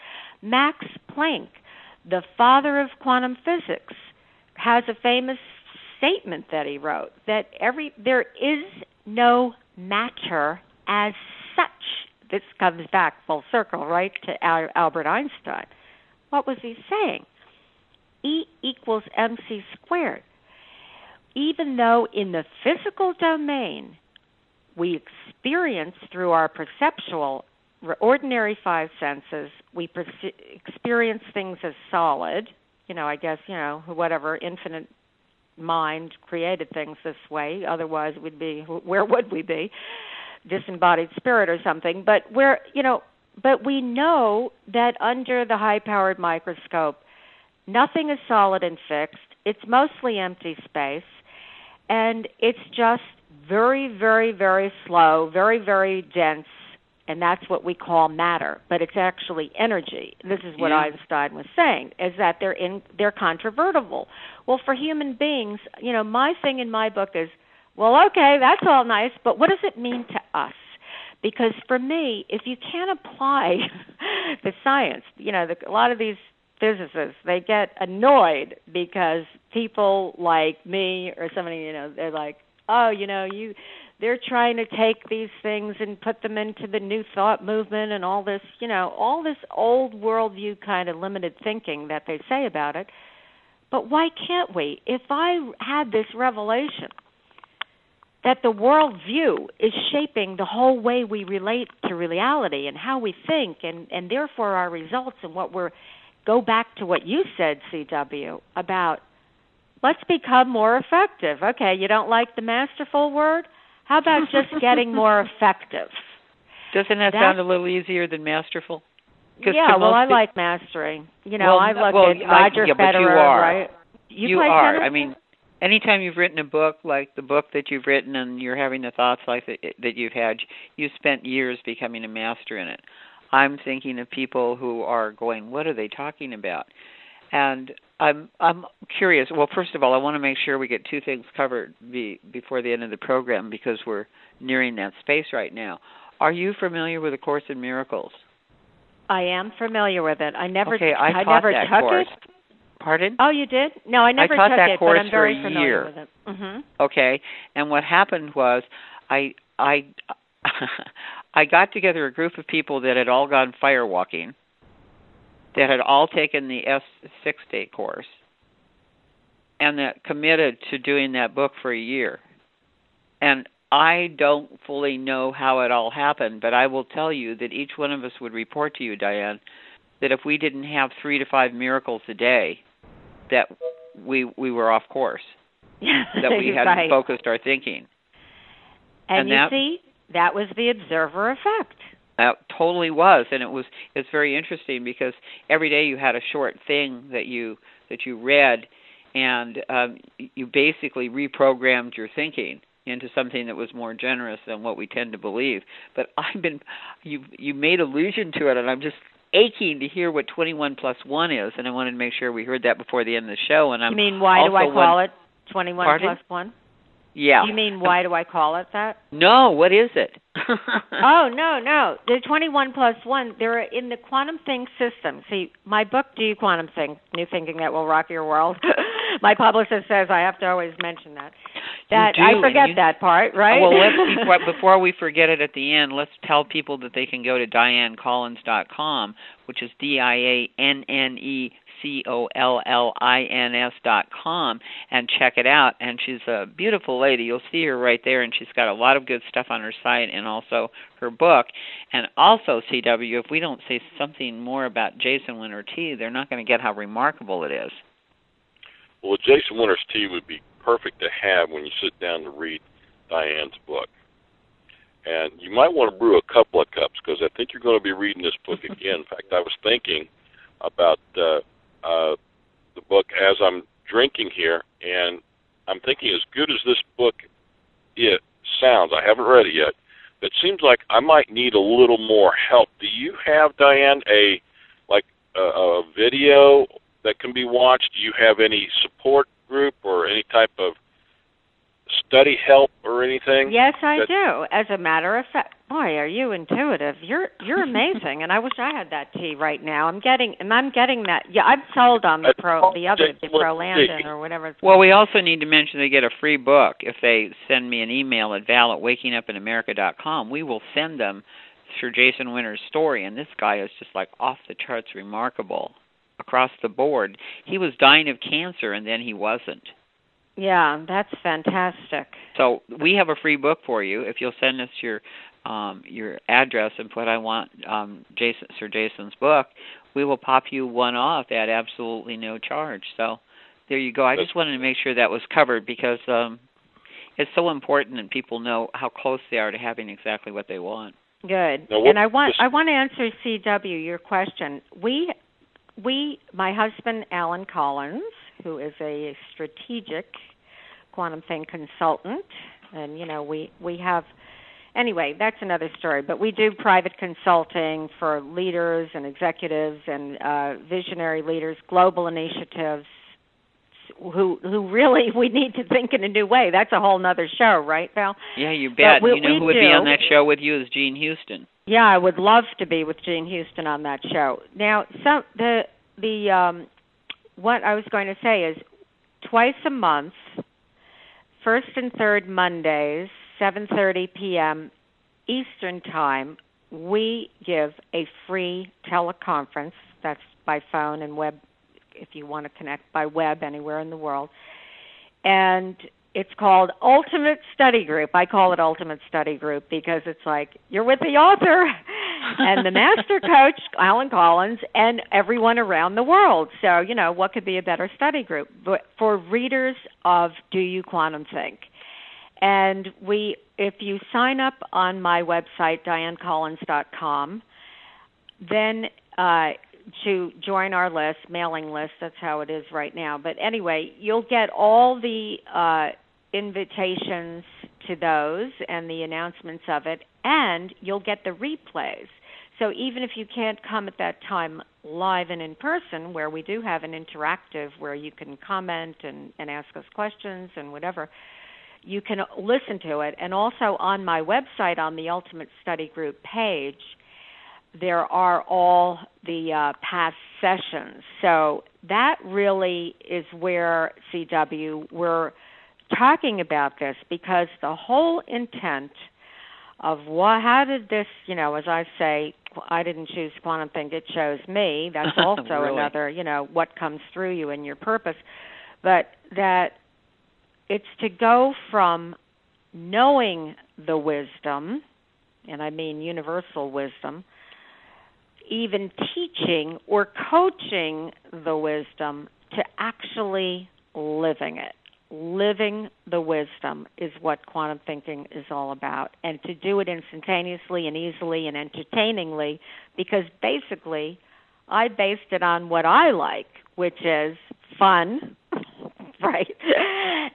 Max planck the father of quantum physics has a famous statement that he wrote that every there is no matter as such. This comes back full circle right to albert einstein. What was he saying e equals mc squared. Even though in the physical domain we experience through our perceptual ordinary five senses we perce- experience things as solid you know i guess you know whatever infinite mind created things this way otherwise we'd be where would we be? Disembodied spirit or something but where you know but we know that under the high powered microscope nothing is solid and fixed. It's mostly empty space. And it's just very very very slow very very dense. And that's what we call matter. But it's actually energy. This is what Yeah. einstein was saying is that they're in they're controvertible. Well for human beings you know my thing in my book is well okay that's all nice but what does it mean to us? Because for me if you can't apply [LAUGHS] the science you know the, a lot of these physicists they get annoyed because people like me or somebody you know they're like oh you know you they're trying to take these things and put them into the new thought movement and all this you know all this old worldview kind of limited thinking that they say about it. But why can't we? If i had this revelation that the world view is shaping the whole way we relate to reality and how we think and and therefore our results and what we're go back to what you said cw about let's become more effective okay you don't like the masterful word how about just getting more [LAUGHS] effective Doesn't that, That- sound a little easier than masterful? yeah well i like mastering you know Well, i look well, at I- roger yeah, but you federer are. right you, play are. tennis? I mean, anytime you've written a book like the book that you've written and you're having the thoughts like that, that you've had, you've spent years becoming a master in it. I'm thinking of people who are going, "What are they talking about?" And I'm I'm curious. Well, first of all, I want to make sure we get two things covered be, before the end of the program because we're nearing that space right now. Are you familiar with the Course in Miracles? I am familiar with it. I never okay, I, taught never that took course. it. Pardon? Oh, you did? No, I never taught took that it, course but I'm very for a familiar year. with it. Mhm. Okay, and what happened was I I [LAUGHS] I got together a group of people that had all gone firewalking, that had all taken the est six day course, and that committed to doing that book for a year. And I don't fully know how it all happened, but I will tell you that each one of us would report to you, Dianne, that if we didn't have three to five miracles a day, that we we were off course, [LAUGHS] that we hadn't right. focused our thinking. And, and you that- see, that was the observer effect. That totally was, and it was it's very interesting because every day you had a short thing that you that you read, and um, you basically reprogrammed your thinking. into something that was more generous than what we tend to believe. But [LAUGHS] I've been you you made allusion to it, and I'm just aching to hear what 21 plus one is, and I wanted to make sure we heard that before the end of the show. And I'm you mean why do I call one, it 21 pardon? plus one? Yeah. You mean why do I call it that? No, what is it? [LAUGHS] oh no, no. The twenty one plus one, they're in the quantum think system. See, my book Do You Quantum Think? New Thinking That Will Rock Your World. [LAUGHS] my publicist says I have to always mention that. That do, I forget you, that part, right? Well let's [LAUGHS] before, before we forget it at the end, let's tell people that they can go to diannecollins.com, which is D I A N N E C O L L I N S dot com and check it out. And she's a beautiful lady. You'll see her right there, and she's got a lot of good stuff on her site and also her book. And also, CW, if we don't say something more about Jason Winter Tea, they're not going to get how remarkable it is. Well, Jason Winter's tea would be perfect to have when you sit down to read Dianne's book. And you might want to brew a couple of cups because I think you're going to be reading this book again. In fact, I was thinking about uh, uh, the book as I'm drinking here, and I'm thinking as good as this book it sounds, I haven't read it yet. It seems like I might need a little more help. Do you have Dianne a like a, a video that can be watched? Do you have any support group or any type of study help or anything? Yes, I that, do. As a matter of fact, boy, are you intuitive? You're you're amazing, and I wish I had that tea right now. I'm getting and I'm getting that. Yeah, I'm sold on the pro, the other, the Protandim or whatever. It's well, we also need to mention they get a free book if they send me an email at val at wakingupinamerica.com. We will send them Sir Jason Winter's story, and this guy is just like off the charts remarkable across the board. He was dying of cancer, and then he wasn't. Yeah, that's fantastic. So we have a free book for you if you'll send us your um, your address and put I want um, Jason Sir Jason's book. We will pop you one off at absolutely no charge. So there you go. I just wanted to make sure that was covered because um, it's so important and people know how close they are to having exactly what they want. Good. Now, what- and I want this- I want to answer CW your question. We we my husband Alan Collins, who is a strategic quantum think consultant, and you know we we have anyway that's another story. But we do private consulting for leaders and executives and uh, visionary leaders, global initiatives. Who who really [LAUGHS] we need to think in a new way. That's a whole nother show, right, Val? Yeah, you bet. we- you know who would be on that show with you is Jean Houston. Yeah, I would love to be with Jean Houston on that show. Now, some the the um what I was going to say is twice a month, first and third Mondays, 7:30 p.m. Eastern Time, we give a free teleconference. That's by phone and web if you want to connect by web anywhere in the world. And it's called Ultimate Study Group. I call it Ultimate Study Group because it's like you're with the author [LAUGHS] and the master coach, Alan Collins, and everyone around the world. So, you know, what could be a better study group but for readers of Do You Quantum Think? And we if you sign up on my website diannecollins.com, then uh to join our list, mailing list, that's how it is right now. But anyway, you'll get all the uh, invitations to those and the announcements of it, and you'll get the replays. So even if you can't come at that time live and in person, where we do have an interactive where you can comment and, and ask us questions and whatever, you can listen to it. And also on my website, on the Ultimate Study Group page, there are all the uh, past sessions. So that really is where CW we're talking about this because the whole intent of what how did this you know as I say I didn't choose quantum think it chose me that's [LAUGHS] also Really? another you know what comes through you and your purpose but that it's to go from knowing the wisdom and I mean universal wisdom even teaching or coaching the wisdom to actually living it. Living the wisdom is what quantum thinking is all about. And to do it instantaneously and easily and entertainingly, because basically I based it on what I like, which is fun, [LAUGHS] right?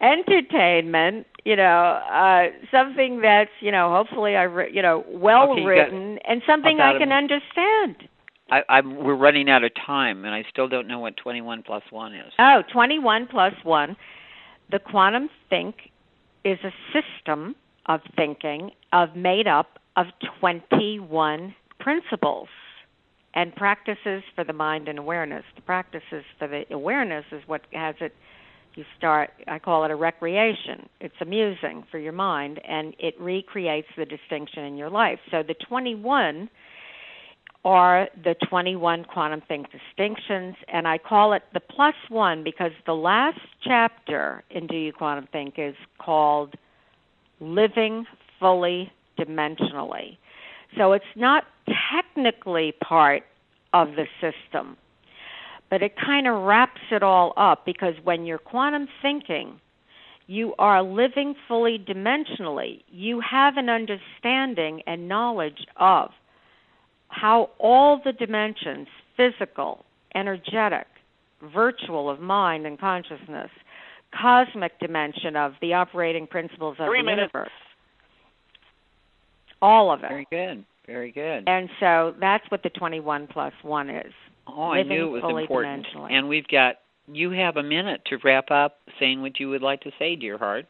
Entertainment, you know, uh, something that's you know, hopefully I, re- you know, well Okay, written and something I can understand. I, I'm we're running out of time, and I still don't know what 21 plus one is. Oh, 21 plus 1. The quantum think is a system of thinking of made up of 21 principles and practices for the mind and awareness. The practices for the awareness is what has it you start I call it a recreation. It's amusing for your mind and it recreates the distinction in your life. So the 21 are the 21 quantum think distinctions and I call it the plus 1 because the last chapter in Do You Quantum Think is called living fully dimensionally. So it's not technically part of the system, but it kind of wraps it all up because when you're quantum thinking, you are living fully dimensionally. You have an understanding and knowledge of how all the dimensions physical, energetic, virtual of mind and consciousness, cosmic dimension of the operating principles of Three the minutes. universe. All of it. Very good. Very good. And so that's what the 21 plus 1 is. Oh, I knew it was fully important. And we've got you have a minute to wrap up saying what you would like to say, dear heart.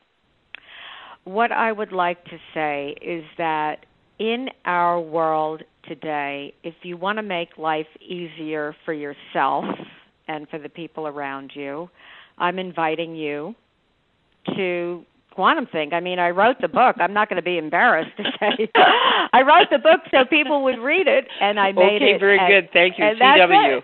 What I would like to say is that in our world today, if you want to make life easier for yourself and for the people around you, I'm inviting you to quantum think. I mean, I wrote the book. I'm not going to be embarrassed to [LAUGHS] say I wrote the book so people would read it, and I made okay, it. Okay, very and- good. Thank you, and that's CW. it.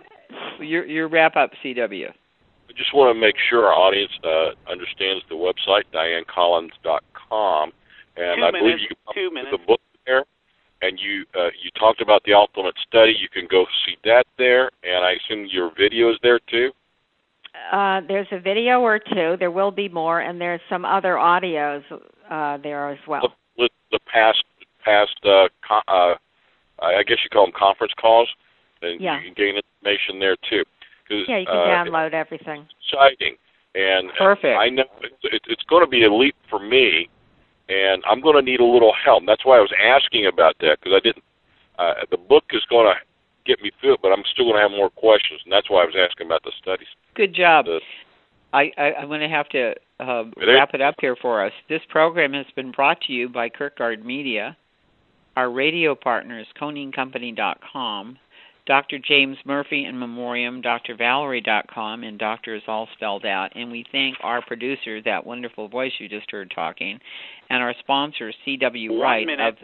Your your wrap up, CW. I just want to make sure our audience uh, understands the website, diannecollins.com. And Two I believe you can two minutes. the book there. And you uh, you talked about the ultimate study. You can go see that there. And I assume your video is there too. Uh, there's a video or two. There will be more, and there's some other audios uh, there as well. The, with the past past uh, co- uh, I guess you call them conference calls. And Yeah. you can gain information there too. Yeah, you can uh, download everything. exciting. And Perfect. I know it, it, it's going to be a leap for me, and I'm going to need a little help. And that's why I was asking about that because I didn't. Uh, the book is going to get me through it, but I'm still going to have more questions, and that's why I was asking about the studies. Good job. The- I, I I'm going to have to uh, wrap it up here for us. This program has been brought to you by Kirkgaard Media. Our radio partners, ConingCompany.com, Dr. James Murphy in Memoriam, DrValerie.com, and Doctor is all spelled out. And we thank our producer, that wonderful voice you just heard talking, and our sponsor, C.W. Wright of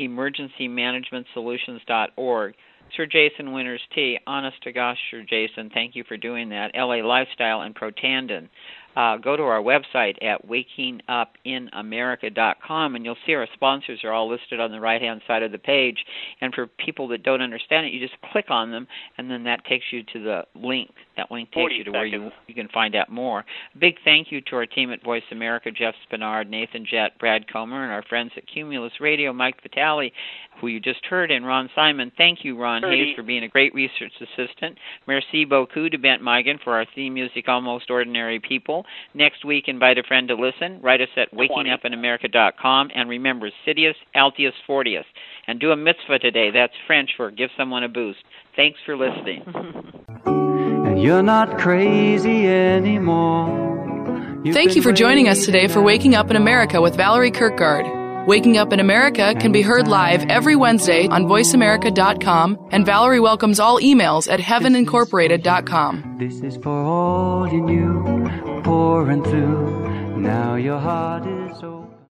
EmergencyManagementSolutions.org. Sir Jason Winter's Tea. Honest to gosh, Sir Jason, thank you for doing that. LA Lifestyle and Protandim. Uh, go to our website at wakingupinamerica.com and you'll see our sponsors are all listed on the right hand side of the page. And for people that don't understand it, you just click on them and then that takes you to the link. That link takes you to where you, you can find out more. Big thank you to our team at Voice America, Jeff Spinard, Nathan Jett, Brad Comer, and our friends at Cumulus Radio, Mike Vitale, who you just heard, and Ron Simon. Thank you, Ron 30. Hayes, for being a great research assistant. Merci beaucoup to Bent Migan for our theme music, Almost Ordinary People. Next week, invite a friend to listen. Write us at 20. wakingupinamerica.com. And remember, Citius Altius Fortius. And do a mitzvah today. That's French for give someone a boost. Thanks for listening. [LAUGHS] and you're not crazy anymore. You've Thank you for joining us today for. Waking Up in America with Valerie Kirkgaard. Waking Up in America can be heard live every Wednesday on voiceamerica.com, and Valerie welcomes all emails at heavenincorporated.com. This is for all you knew, pouring through. Now your heart is open.